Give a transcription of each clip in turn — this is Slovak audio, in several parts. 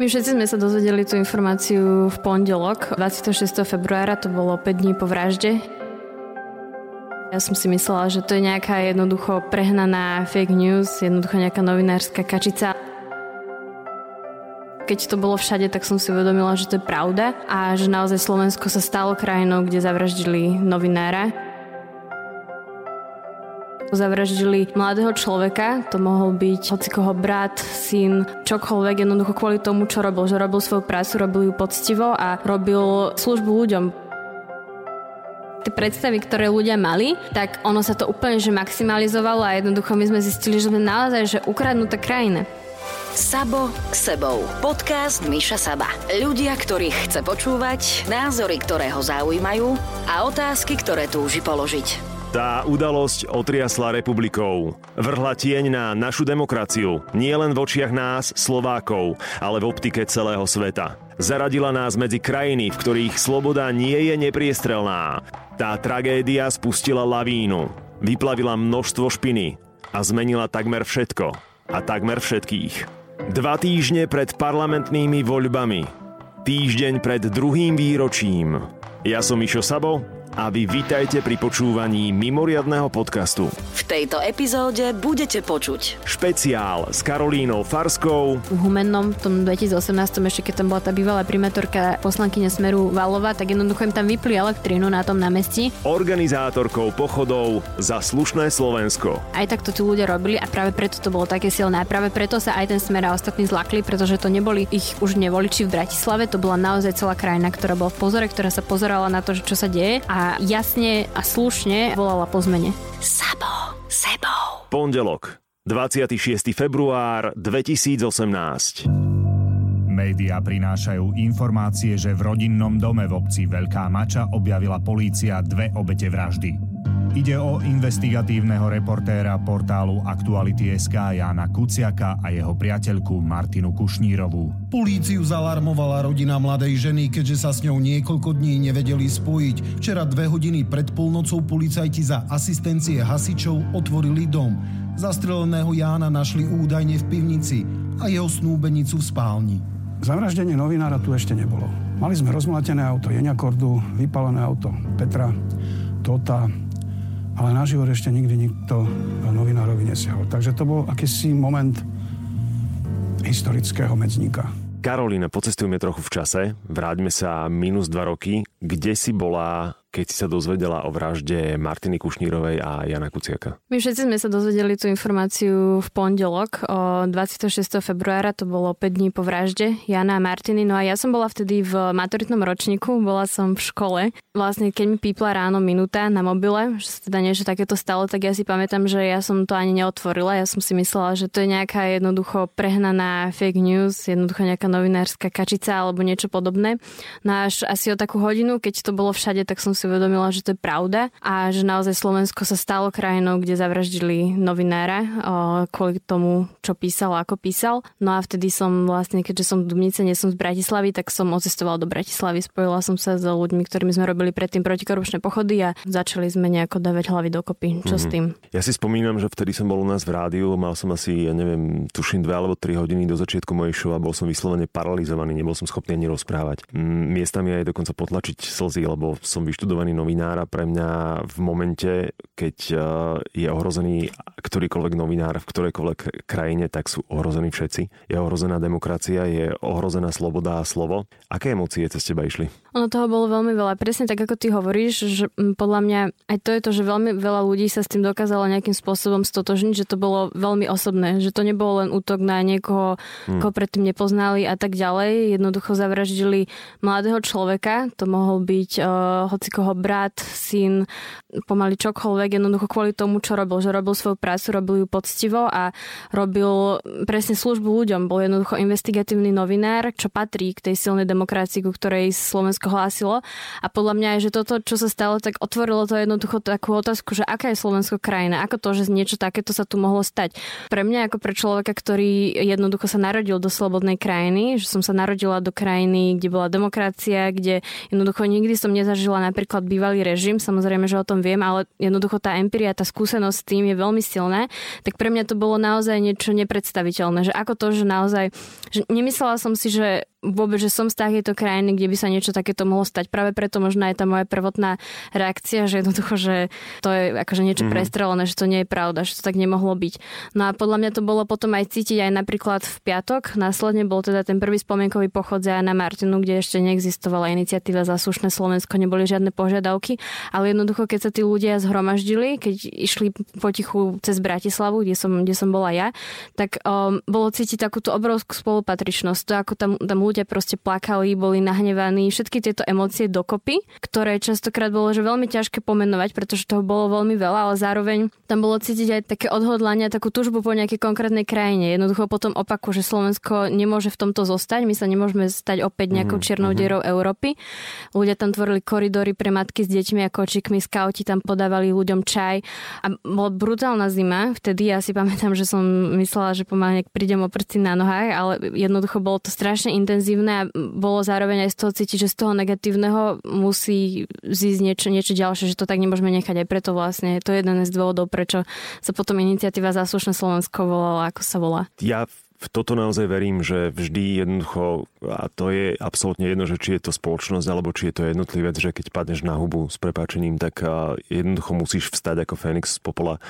My všetci sme sa dozvedeli tú informáciu v pondelok, 26. februára, to bolo 5 dní po vražde. Ja som si myslela, že to je nejaká jednoducho prehnaná fake news, jednoducho nejaká novinárska kačica. Keď to bolo všade, tak som si uvedomila, že to je pravda a že naozaj Slovensko sa stalo krajinou, kde zavraždili novinára. Zavraždili mladého človeka, to mohol byť hocikoho brat, syn, čokoľvek, jednoducho kvôli tomu, čo robil. Že robil svoju prácu, robil ju poctivo a robil službu ľuďom tie predstavy, ktoré ľudia mali, tak ono sa to úplne že maximalizovalo a jednoducho my sme zistili, že sme naozaj že ukradnuté krajina. Sabo sebou. Podcast Miša Saba. Ľudia, ktorých chce počúvať, názory, ktoré ho zaujímajú a otázky, ktoré túži položiť. Tá udalosť otriasla republikou. Vrhla tieň na našu demokraciu, nie len v očiach nás, Slovákov, ale v optike celého sveta. Zaradila nás medzi krajiny, v ktorých sloboda nie je nepriestrelná. Tá tragédia spustila lavínu, vyplavila množstvo špiny a zmenila takmer všetko a takmer všetkých. Dva týždne pred parlamentnými voľbami. Týždeň pred druhým výročím. Ja som Mišo Sabo a vy vítajte pri počúvaní mimoriadného podcastu. V tejto epizóde budete počuť špeciál s Karolínou Farskou v Humennom v tom 2018, ešte keď tam bola tá bývalá primátorka poslankyňa Smeru Valova, tak jednoducho im tam vypli elektrínu na tom námestí. Organizátorkou pochodov za slušné Slovensko. Aj tak to tí ľudia robili a práve preto to bolo také silné a práve preto sa aj ten Smer a ostatní zlakli, pretože to neboli ich už nevoliči v Bratislave, to bola naozaj celá krajina, ktorá bola v pozore, ktorá sa pozerala na to, čo sa deje a jasne a slušne volala po zmene. Sabo, sebou. Pondelok, 26. február 2018. Média prinášajú informácie, že v rodinnom dome v obci Veľká Mača objavila polícia dve obete vraždy. Ide o investigatívneho reportéra portálu Aktuality.sk Jana Kuciaka a jeho priateľku Martinu Kušnírovú. Políciu zalarmovala rodina mladej ženy, keďže sa s ňou niekoľko dní nevedeli spojiť. Včera dve hodiny pred polnocou policajti za asistencie hasičov otvorili dom. Zastreleného Jána našli údajne v pivnici a jeho snúbenicu v spálni. Zavraždenie novinára tu ešte nebolo. Mali sme rozmlatené auto Jeniakordu, vypalené auto Petra, Tota, ale na život ešte nikdy nikto novinárovi nesiahol. Takže to bol akýsi moment historického medzníka. Karolína, pocestujme trochu v čase, vráťme sa minus dva roky. Kde si bola keď si sa dozvedela o vražde Martiny Kušnírovej a Jana Kuciaka? My všetci sme sa dozvedeli tú informáciu v pondelok o 26. februára, to bolo 5 dní po vražde Jana a Martiny. No a ja som bola vtedy v maturitnom ročníku, bola som v škole. Vlastne keď mi pípla ráno minúta na mobile, že sa teda niečo takéto stalo, tak ja si pamätám, že ja som to ani neotvorila. Ja som si myslela, že to je nejaká jednoducho prehnaná fake news, jednoducho nejaká novinárska kačica alebo niečo podobné. No až asi o takú hodinu, keď to bolo všade, tak som si uvedomila, že to je pravda a že naozaj Slovensko sa stalo krajinou, kde zavraždili novinára kvôli tomu, čo písal a ako písal. No a vtedy som vlastne, keďže som v Dubnice, nie som z Bratislavy, tak som odcestovala do Bratislavy. Spojila som sa s ľuďmi, ktorými sme robili predtým protikorupčné pochody a začali sme nejako dávať hlavy dokopy. Čo mm-hmm. s tým? Ja si spomínam, že vtedy som bol u nás v rádiu, mal som asi, ja neviem, tuším dve alebo tri hodiny do začiatku mojej show a bol som vyslovene paralizovaný, nebol som schopný ani rozprávať. Miestami aj dokonca potlačiť slzy, lebo som vyštudovaný študovaný novinár a pre mňa v momente, keď eh, je ohrozený ktorýkoľvek novinár v ktorejkoľvek krajine, tak sú ohrození všetci. Je ohrozená demokracia, je ohrozená sloboda a slovo. Aké emócie cez teba išli? Ono toho bolo veľmi veľa. Presne tak, ako ty hovoríš, že podľa mňa aj to je to, že veľmi veľa ľudí sa s tým dokázalo nejakým spôsobom stotožniť, že to bolo veľmi osobné, že to nebolo len útok na niekoho, hmm. koho predtým nepoznali a tak ďalej. Jednoducho zavraždili mladého človeka, to mohol byť uh, hociko niekoho brat, syn, pomaly čokoľvek, jednoducho kvôli tomu, čo robil. Že robil svoju prácu, robil ju poctivo a robil presne službu ľuďom. Bol jednoducho investigatívny novinár, čo patrí k tej silnej demokracii, ku ktorej Slovensko hlásilo. A podľa mňa je, že toto, čo sa stalo, tak otvorilo to jednoducho takú otázku, že aká je Slovensko krajina, ako to, že niečo takéto sa tu mohlo stať. Pre mňa ako pre človeka, ktorý jednoducho sa narodil do slobodnej krajiny, že som sa narodila do krajiny, kde bola demokracia, kde jednoducho nikdy som nezažila napríklad bývalý režim, samozrejme, že o tom viem, ale jednoducho tá empiria, tá skúsenosť s tým je veľmi silná, tak pre mňa to bolo naozaj niečo nepredstaviteľné, že ako to, že naozaj, že nemyslela som si, že vôbec, že som z takéto krajiny, kde by sa niečo takéto mohlo stať. Práve preto možno aj tá moja prvotná reakcia, že jednoducho, že to je akože niečo mm-hmm. prestrelené, že to nie je pravda, že to tak nemohlo byť. No a podľa mňa to bolo potom aj cítiť aj napríklad v piatok. Následne bol teda ten prvý spomienkový pochod za na Martinu, kde ešte neexistovala iniciatíva za slušné Slovensko, neboli žiadne požiadavky, ale jednoducho, keď sa tí ľudia zhromaždili, keď išli potichu cez Bratislavu, kde som, kde som bola ja, tak um, bolo cítiť takúto obrovskú spolupatričnosť. To, ako tam, tam ľudia proste plakali, boli nahnevaní, všetky tieto emócie dokopy, ktoré častokrát bolo že veľmi ťažké pomenovať, pretože toho bolo veľmi veľa, ale zároveň tam bolo cítiť aj také odhodlanie, takú túžbu po nejakej konkrétnej krajine. Jednoducho potom opaku, že Slovensko nemôže v tomto zostať, my sa nemôžeme stať opäť nejakou mhm, čiernou mhm. dierou Európy. Ľudia tam tvorili koridory pre matky s deťmi a kočikmi, skauti tam podávali ľuďom čaj a bola brutálna zima. Vtedy ja si pamätám, že som myslela, že pomaly prídem o prsty na nohách, ale jednoducho bolo to strašne intenzívne intenzívne a bolo zároveň aj z toho cítiť, že z toho negatívneho musí zísť niečo, niečo ďalšie, že to tak nemôžeme nechať. Aj preto vlastne to je jeden z dôvodov, prečo sa potom iniciatíva Záslušné Slovensko volala, ako sa volá. Ja v toto naozaj verím, že vždy jednoducho, a to je absolútne jedno, že či je to spoločnosť alebo či je to jednotlivec, že keď padneš na hubu s prepáčením, tak jednoducho musíš vstať ako Fénix z popola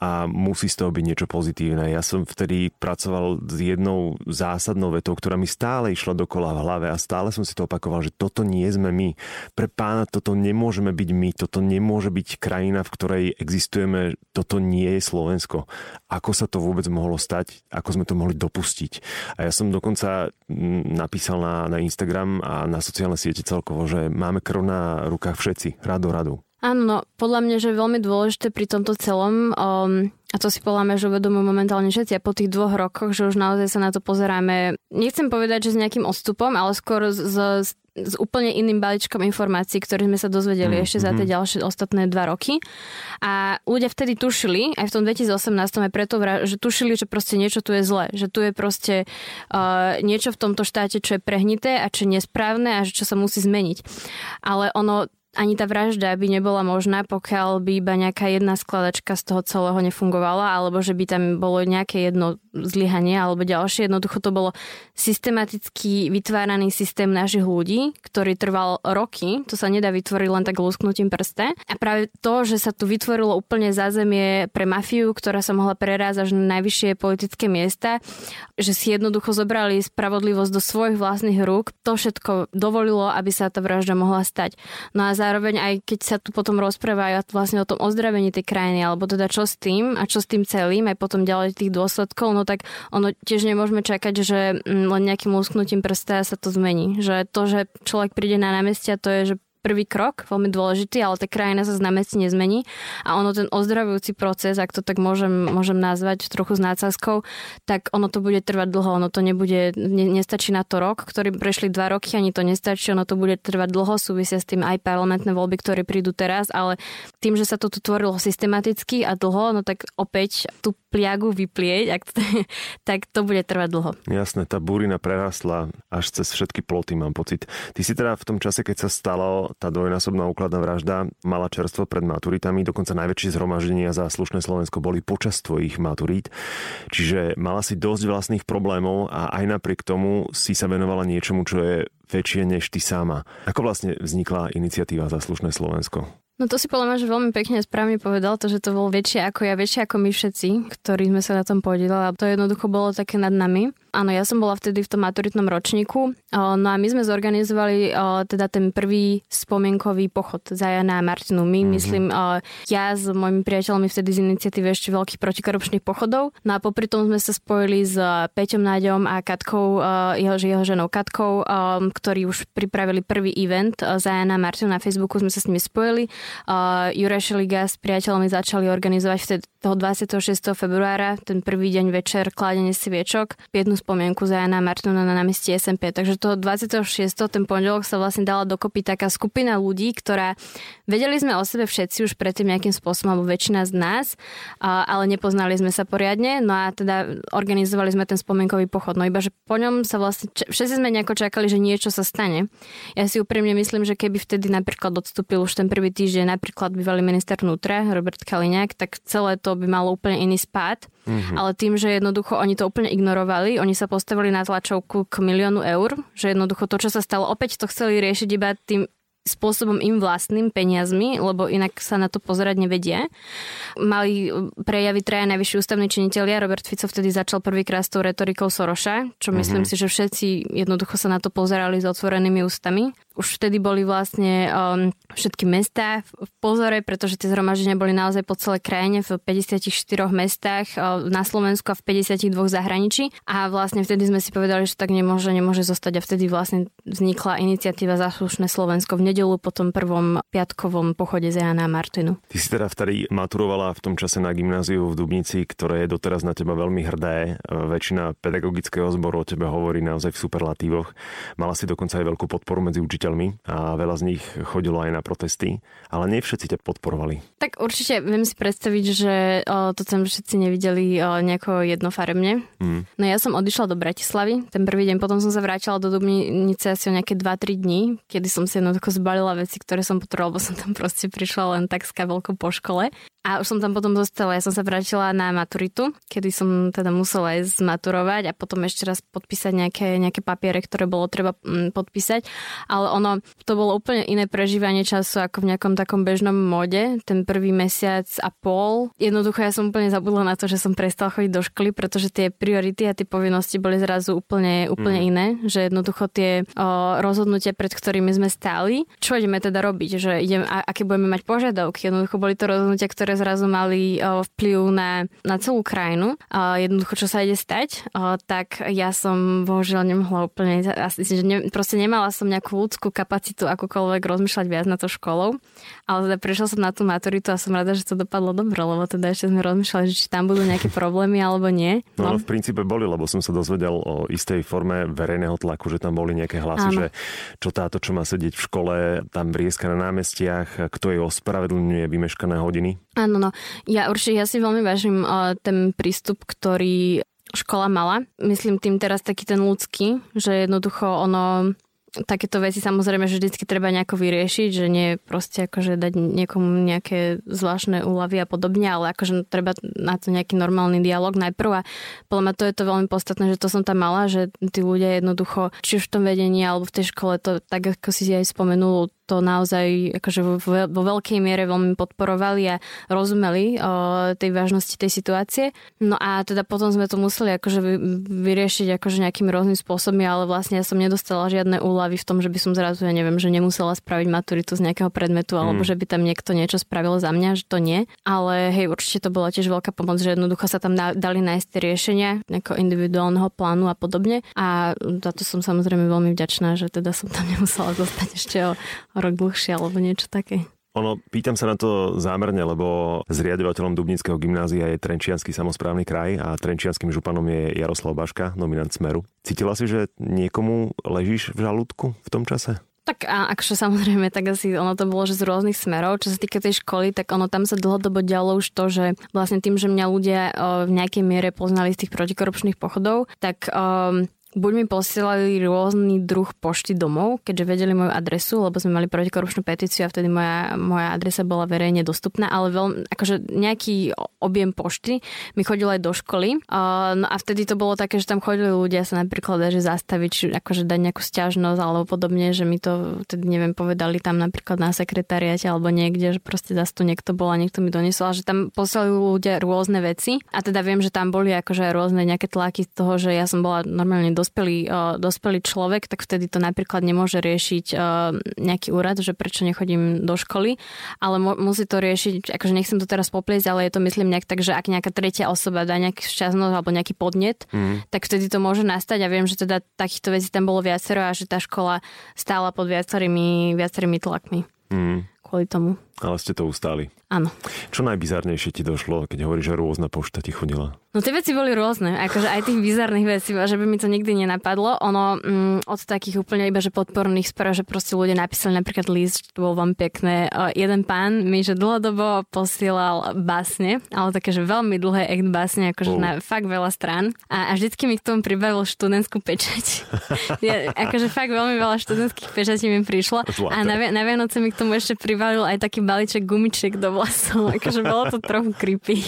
a musí z toho byť niečo pozitívne. Ja som vtedy pracoval s jednou zásadnou vetou, ktorá mi stále išla dokola v hlave a stále som si to opakoval, že toto nie sme my. Pre pána toto nemôžeme byť my, toto nemôže byť krajina, v ktorej existujeme, toto nie je Slovensko. Ako sa to vôbec mohlo stať? Ako sme to mohli dopustiť. A ja som dokonca napísal na, na Instagram a na sociálne siete celkovo, že máme krv na rukách všetci, rado, radu. Áno, no, podľa mňa, že je veľmi dôležité pri tomto celom, um, a to si podľa že uvedomujú momentálne všetci a po tých dvoch rokoch, že už naozaj sa na to pozeráme, nechcem povedať, že s nejakým odstupom, ale skôr z, z s úplne iným balíčkom informácií, ktoré sme sa dozvedeli mm, ešte za tie mhm. ďalšie ostatné dva roky. A ľudia vtedy tušili, aj v tom 2018 aj preto, že tušili, že proste niečo tu je zle, že tu je proste uh, niečo v tomto štáte, čo je prehnité a čo je nesprávne a že čo sa musí zmeniť. Ale ono ani tá vražda by nebola možná, pokiaľ by iba nejaká jedna skladačka z toho celého nefungovala, alebo že by tam bolo nejaké jedno zlyhanie alebo ďalšie. Jednoducho to bolo systematicky vytváraný systém našich ľudí, ktorý trval roky. To sa nedá vytvoriť len tak lusknutím prste. A práve to, že sa tu vytvorilo úplne zázemie pre mafiu, ktorá sa mohla prerázať až na najvyššie politické miesta, že si jednoducho zobrali spravodlivosť do svojich vlastných rúk, to všetko dovolilo, aby sa tá vražda mohla stať. No a zároveň aj keď sa tu potom rozprávajú vlastne o tom ozdravení tej krajiny, alebo teda čo s tým a čo s tým celým, aj potom ďalej tých dôsledkov, no tak ono tiež nemôžeme čakať, že mm, len nejakým úsknutím prsta sa to zmení. Že to, že človek príde na námestia, to je, že prvý krok, veľmi dôležitý, ale tá krajina sa z nezmení a ono ten ozdravujúci proces, ak to tak môžem, môžem nazvať trochu s nácazkou, tak ono to bude trvať dlho, ono to nebude, ne, nestačí na to rok, ktorý prešli dva roky, ani to nestačí, ono to bude trvať dlho, súvisia s tým aj parlamentné voľby, ktoré prídu teraz, ale tým, že sa to tu tvorilo systematicky a dlho, no tak opäť tú pliagu vyplieť, ak to, tak to bude trvať dlho. Jasné, tá burina prerastla až cez všetky ploty, mám pocit. Ty si teda v tom čase, keď sa stalo tá dvojnásobná úkladná vražda mala čerstvo pred maturitami, dokonca najväčšie zhromaždenia za slušné Slovensko boli počas tvojich maturít. Čiže mala si dosť vlastných problémov a aj napriek tomu si sa venovala niečomu, čo je väčšie než ty sama. Ako vlastne vznikla iniciatíva za slušné Slovensko? No to si podľa že veľmi pekne správne povedal, to, že to bol väčšie ako ja, väčšie ako my všetci, ktorí sme sa na tom podielali. A to jednoducho bolo také nad nami. Áno, ja som bola vtedy v tom maturitnom ročníku. No a my sme zorganizovali teda ten prvý spomienkový pochod za Jana a Martinu. My, mm-hmm. myslím, ja s mojimi priateľmi vtedy z iniciatívy ešte veľkých protikorupčných pochodov. No a popri tom sme sa spojili s Peťom Náďom a Katkou, jeho, jeho ženou Katkou, ktorí už pripravili prvý event za Jana a Martinu na Facebooku. Sme sa s nimi spojili Juraj Šeliga s priateľmi začali organizovať vtedy toho 26. februára, ten prvý deň večer, kládenie sviečok. Jednu z spomienku za Jana Martina na námestí SMP. Takže toho 26. ten pondelok sa vlastne dala dokopy taká skupina ľudí, ktorá vedeli sme o sebe všetci už predtým nejakým spôsobom, alebo väčšina z nás, ale nepoznali sme sa poriadne. No a teda organizovali sme ten spomienkový pochod. No iba, že po ňom sa vlastne, všetci sme nejako čakali, že niečo sa stane. Ja si úprimne myslím, že keby vtedy napríklad odstúpil už ten prvý týždeň napríklad bývalý minister vnútra Robert Kaliňák, tak celé to by malo úplne iný spád. Mm-hmm. Ale tým, že jednoducho oni to úplne ignorovali, oni sa postavili na tlačovku k miliónu eur, že jednoducho to, čo sa stalo, opäť to chceli riešiť iba tým spôsobom im vlastným peniazmi, lebo inak sa na to pozerať nevedia. Mali prejavy traja najvyšší ústavní činitelia. Robert Fico vtedy začal prvýkrát s tou retorikou Soroša, čo mm-hmm. myslím si, že všetci jednoducho sa na to pozerali s otvorenými ústami už vtedy boli vlastne um, všetky mestá v pozore, pretože tie zhromaždenia boli naozaj po celej krajine v 54 mestách uh, na Slovensku a v 52 zahraničí. A vlastne vtedy sme si povedali, že tak nemôže, nemôže zostať a vtedy vlastne vznikla iniciatíva Zaslušné Slovensko v nedelu po tom prvom piatkovom pochode za Jana Martinu. Ty si teda vtedy maturovala v tom čase na gymnáziu v Dubnici, ktoré je doteraz na teba veľmi hrdé. Väčšina pedagogického zboru o tebe hovorí naozaj v superlatívoch. Mala si dokonca aj veľkú podporu medzi učiteľmi učiteľmi a veľa z nich chodilo aj na protesty, ale nie všetci ťa podporovali. Tak určite viem si predstaviť, že o, to tam všetci nevideli o, nejako jednofarebne. Mm. No ja som odišla do Bratislavy, ten prvý deň, potom som sa vrátila do Dubnice asi o nejaké 2-3 dní, kedy som si jednoducho zbalila veci, ktoré som potrebovala, lebo som tam proste prišla len tak s kabelkou po škole. A už som tam potom zostala. Ja som sa vrátila na maturitu, kedy som teda musela aj zmaturovať a potom ešte raz podpísať nejaké, nejaké papiere, ktoré bolo treba mm, podpísať. Ale ono, to bolo úplne iné prežívanie času ako v nejakom takom bežnom mode. Ten prvý mesiac a pol. Jednoducho ja som úplne zabudla na to, že som prestal chodiť do školy, pretože tie priority a tie povinnosti boli zrazu úplne, úplne mm. iné. Že jednoducho tie o, rozhodnutia, pred ktorými sme stáli, čo ideme teda robiť, že idem, a, aké budeme mať požiadavky. Jednoducho boli to rozhodnutia, ktoré zrazu mali vplyv na, na celú krajinu, jednoducho čo sa ide stať, tak ja som bohužiaľ nemohla úplne, asi, že ne, proste nemala som nejakú ľudskú kapacitu akokoľvek rozmýšľať viac na to školou, ale teda prišla som na tú maturitu a som rada, že to dopadlo dobre, lebo teda ešte sme rozmýšľali, že či tam budú nejaké problémy alebo nie. No, no ale v princípe boli, lebo som sa dozvedel o istej forme verejného tlaku, že tam boli nejaké hlasy, Áno. že čo táto, čo má sedieť v škole, tam vrieska na námestiach, kto jej ospravedlňuje vymeškané hodiny. Áno, no. Ja určite, ja si veľmi vážim uh, ten prístup, ktorý škola mala. Myslím tým teraz taký ten ľudský, že jednoducho ono takéto veci samozrejme, že vždy treba nejako vyriešiť, že nie proste akože dať niekomu nejaké zvláštne úlavy a podobne, ale akože treba na to nejaký normálny dialog najprv a podľa mňa to je to veľmi podstatné, že to som tam mala, že tí ľudia jednoducho, či už v tom vedení alebo v tej škole to, tak ako si aj spomenul, to naozaj akože vo, vo veľkej miere veľmi podporovali a rozumeli o tej vážnosti tej situácie. No a teda potom sme to museli akože vyriešiť akože nejakými rôznymi spôsobmi, ale vlastne ja som nedostala žiadne úlavy v tom, že by som zrazu, ja neviem, že nemusela spraviť maturitu z nejakého predmetu, alebo mm. že by tam niekto niečo spravil za mňa, že to nie. Ale hej, určite to bola tiež veľká pomoc, že jednoducho sa tam dali nájsť tie riešenia nejakého individuálneho plánu a podobne. A za to som samozrejme veľmi vďačná, že teda som tam nemusela zostať ešte o, rok dlhšie alebo niečo také. Ono, pýtam sa na to zámerne, lebo zriadovateľom Dubnického gymnázia je Trenčiansky samozprávny kraj a Trenčianským županom je Jaroslav Baška, nominant Smeru. Cítila si, že niekomu ležíš v žalúdku v tom čase? Tak a akže samozrejme, tak asi ono to bolo, že z rôznych smerov. Čo sa týka tej školy, tak ono tam sa dlhodobo dialo už to, že vlastne tým, že mňa ľudia o, v nejakej miere poznali z tých protikorupčných pochodov, tak o, buď mi posielali rôzny druh pošty domov, keďže vedeli moju adresu, lebo sme mali protikorupčnú petíciu a vtedy moja, moja adresa bola verejne dostupná, ale veľmi, akože nejaký objem pošty mi chodil aj do školy. Uh, no a vtedy to bolo také, že tam chodili ľudia sa napríklad, že zastaviť, či akože dať nejakú stiažnosť alebo podobne, že mi to vtedy neviem, povedali tam napríklad na sekretariate alebo niekde, že proste zase tu niekto bol a niekto mi doniesol, že tam posielali ľudia rôzne veci a teda viem, že tam boli akože rôzne nejaké tlaky z toho, že ja som bola normálne dospelý, uh, dospelý človek, tak vtedy to napríklad nemôže riešiť uh, nejaký úrad, že prečo nechodím do školy, ale musí to riešiť, akože nechcem to teraz popliesť, ale je to myslím nejak tak, že ak nejaká tretia osoba dá nejaký šťastnosť alebo nejaký podnet, mm. tak vtedy to môže nastať a viem, že teda takýchto vecí tam bolo viacero a že tá škola stála pod viacerými, viacerými tlakmi. Mm. Kvôli tomu. Ale ste to ustáli. Áno. Čo najbizarnejšie ti došlo, keď hovoríš, že rôzna pošta ti chodila? No tie veci boli rôzne, akože aj tých bizarných vecí, že by mi to nikdy nenapadlo. Ono mm, od takých úplne iba, že podporných správ, že proste ľudia napísali napríklad list, bolo veľmi pekné. O, jeden pán mi, že dlhodobo posielal básne, ale také, že veľmi dlhé act básne, akože uh. na fakt veľa strán. A, a vždycky mi k tomu pribavil študentskú pečať. ja, akože fakt veľmi veľa študentských pečatí mi prišlo. Zlaté. A na, na Vianoce mi k tomu ešte pribalil aj taký balíček gumičiek do vlasov. Akože bolo to trochu creepy.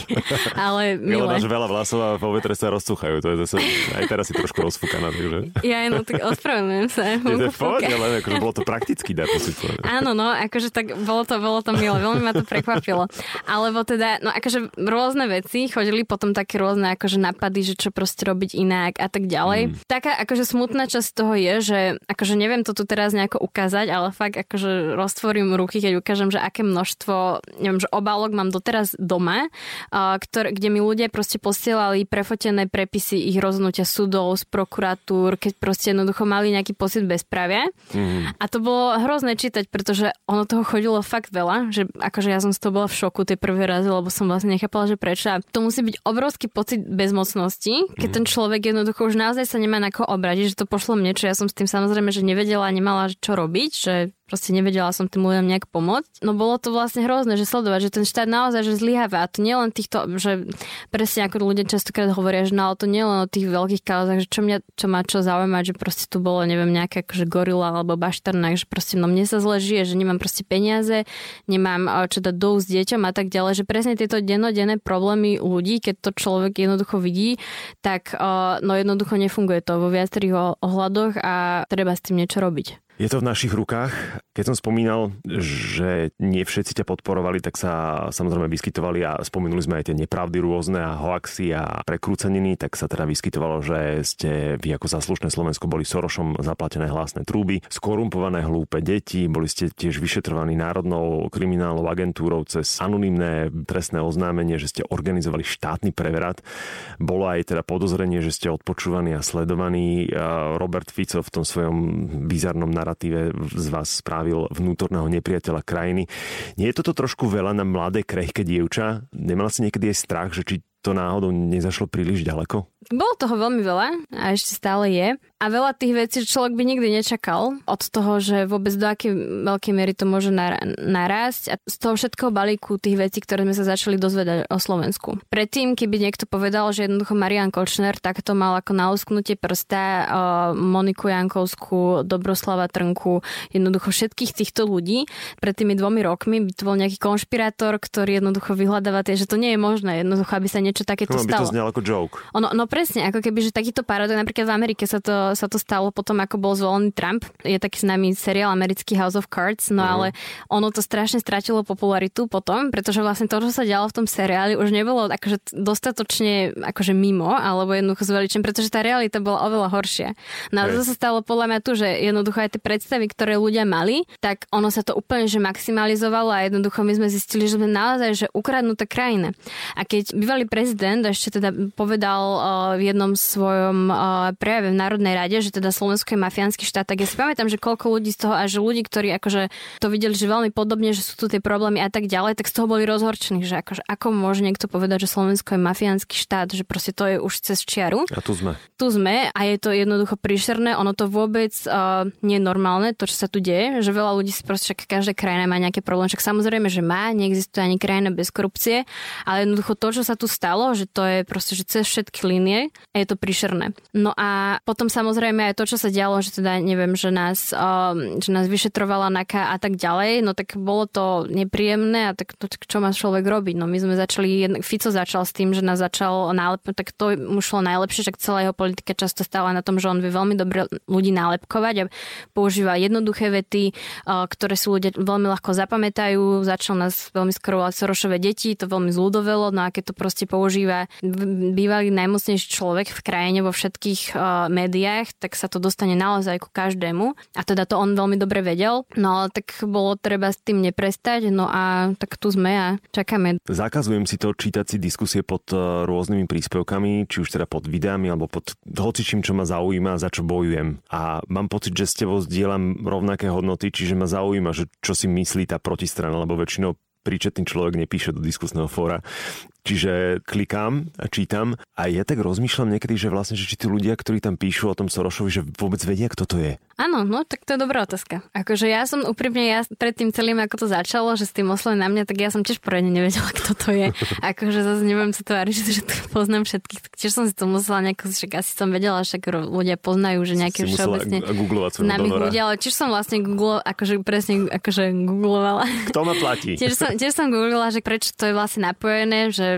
ale milé. Ja, veľa vlasov a vo vetre sa rozcúchajú. To je zase, aj teraz si trošku rozfúkaná. Takže... Ja no tak ospravedlňujem sa. Je to pohode, ale akože bolo to praktický dar. Áno, no, akože tak bolo to, bolo to milé. Veľmi ma to prekvapilo. Alebo teda, no akože rôzne veci, chodili potom také rôzne akože napady, že čo proste robiť inak a tak ďalej. Mm. Taká akože smutná časť toho je, že akože neviem to tu teraz nejako ukázať, ale fakt akože roztvorím ruky, keď ukážem, že aké množstvo, neviem, že obálok mám doteraz doma, ktoré, kde mi ľudia proste posielajú posielali prefotené prepisy ich rozhodnutia súdov, z prokuratúr, keď proste jednoducho mali nejaký pocit bezpravia. Mm. A to bolo hrozné čítať, pretože ono toho chodilo fakt veľa, že akože ja som z toho bola v šoku tie prvé razy, lebo som vlastne nechápala, že prečo. A to musí byť obrovský pocit bezmocnosti, keď mm. ten človek jednoducho už naozaj sa nemá na koho obradiť, že to pošlo mne, čo ja som s tým samozrejme, že nevedela, nemala čo robiť, že proste nevedela som tým ľuďom nejak pomôcť. No bolo to vlastne hrozné, že sledovať, že ten štát naozaj že zlyháva. A to nie len týchto, že presne ako ľudia častokrát hovoria, že no ale to nie len o tých veľkých kauzach, že čo, mňa, čo má čo zaujímať, že proste tu bolo, neviem, nejaká akože gorila alebo baštarnak, že proste no mne sa zle žije, že nemám proste peniaze, nemám čo dať dou s deťom a tak ďalej, že presne tieto dennodenné problémy ľudí, keď to človek jednoducho vidí, tak no jednoducho nefunguje to vo viacerých ohľadoch a treba s tým niečo robiť. Je to v našich rukách. Keď som spomínal, že nie všetci ťa podporovali, tak sa samozrejme vyskytovali a spomenuli sme aj tie nepravdy rôzne a hoaxy a prekrúceniny, tak sa teda vyskytovalo, že ste vy ako zaslušné Slovensko boli Sorošom zaplatené hlasné trúby, skorumpované hlúpe deti, boli ste tiež vyšetrovaní Národnou kriminálnou agentúrou cez anonymné trestné oznámenie, že ste organizovali štátny prevrat. Bolo aj teda podozrenie, že ste odpočúvaní a sledovaní. Robert Fico v tom svojom bizarnom narratíve z vás spravil vnútorného nepriateľa krajiny. Nie je toto trošku veľa na mladé, krehké dievča? Nemal si niekedy aj strach, že či to náhodou nezašlo príliš ďaleko? Bolo toho veľmi veľa a ešte stále je. A veľa tých vecí človek by nikdy nečakal od toho, že vôbec do akej veľkej miery to môže narásť a z toho všetkého balíku tých vecí, ktoré sme sa začali dozvedať o Slovensku. Predtým, keby niekto povedal, že jednoducho Marian Kočner takto mal ako nalusknutie prsta o Moniku Jankovskú, Dobroslava Trnku, jednoducho všetkých týchto ľudí pred tými dvomi rokmi by to bol nejaký konšpirátor, ktorý jednoducho vyhľadáva tie, že to nie je možné, jednoducho, aby sa niečo takéto no, stalo. by to znelo ako joke. Ono, no presne, ako keby, že takýto paradok, napríklad v Amerike sa to sa to stalo potom, ako bol zvolený Trump. Je taký známy seriál americký House of Cards, no uh-huh. ale ono to strašne stratilo popularitu potom, pretože vlastne to, čo sa dialo v tom seriáli, už nebolo akože dostatočne akože mimo, alebo jednoducho zveličen, pretože tá realita bola oveľa horšia. No a to sa stalo podľa mňa tu, že jednoducho aj tie predstavy, ktoré ľudia mali, tak ono sa to úplne že maximalizovalo a jednoducho my sme zistili, že sme naozaj že ukradnuté krajina. A keď bývalý prezident ešte teda povedal v jednom svojom uh, prejave v Národnej rade, že teda Slovensko je mafiánsky štát, tak ja si pamätám, že koľko ľudí z toho, a že ľudí, ktorí akože to videli, že veľmi podobne, že sú tu tie problémy a tak ďalej, tak z toho boli rozhorčení, že akože ako môže niekto povedať, že Slovensko je mafiánsky štát, že proste to je už cez čiaru. A tu sme. Tu sme a je to jednoducho príšerné, ono to vôbec uh, nie je normálne, to, čo sa tu deje, že veľa ľudí si proste, však každá krajina má nejaké problémy, však samozrejme, že má, neexistuje ani krajina bez korupcie, ale jednoducho to, čo sa tu stalo, že to je proste, že cez všetky línie a je to príšerné. No a potom samozrejme aj to, čo sa dialo, že teda neviem, že nás, um, že nás vyšetrovala NAKA a tak ďalej, no tak bolo to nepríjemné a tak to, čo má človek robiť? No my sme začali, Fico začal s tým, že nás začal nálepkovať, tak to mu šlo najlepšie, že celá jeho politika často stála na tom, že on vie veľmi dobre ľudí nálepkovať a používa jednoduché vety, uh, ktoré sú ľudia veľmi ľahko zapamätajú. Začal nás veľmi skoro Sorošové deti, to veľmi zľudovelo, no a keď to proste používa bývalý najmocnejší človek v krajine vo všetkých uh, médiách, tak sa to dostane naozaj ku každému. A teda to on veľmi dobre vedel. No ale tak bolo treba s tým neprestať. No a tak tu sme a čakáme. Zakazujem si to čítať si diskusie pod e, rôznymi príspevkami, či už teda pod videami alebo pod hocičím, čo ma zaujíma, za čo bojujem. A mám pocit, že s tebou zdieľam rovnaké hodnoty, čiže ma zaujíma, že čo si myslí tá protistrana, lebo väčšinou príčetný človek nepíše do diskusného fóra. Čiže klikám a čítam a ja tak rozmýšľam niekedy, že vlastne, že či tí ľudia, ktorí tam píšu o tom Sorošovi, že vôbec vedia, kto to je. Áno, no tak to je dobrá otázka. Akože ja som úprimne, ja pred tým celým, ako to začalo, že s tým oslovili na mňa, tak ja som tiež poriadne nevedela, kto to je. akože zase neviem sa tváriť, že to poznám všetkých, tak tiež som si to musela nejako, však asi som vedela, však ľudia poznajú, že nejaké všeobecne nami ľudia, ale tiež som vlastne Google, akože presne akože googlovala. Kto ma platí? tiež, som, tiež som googlila, že prečo to je vlastne napojené, že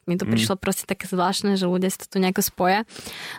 mi to mm. prišlo proste také zvláštne, že ľudia si to tu nejako spoja.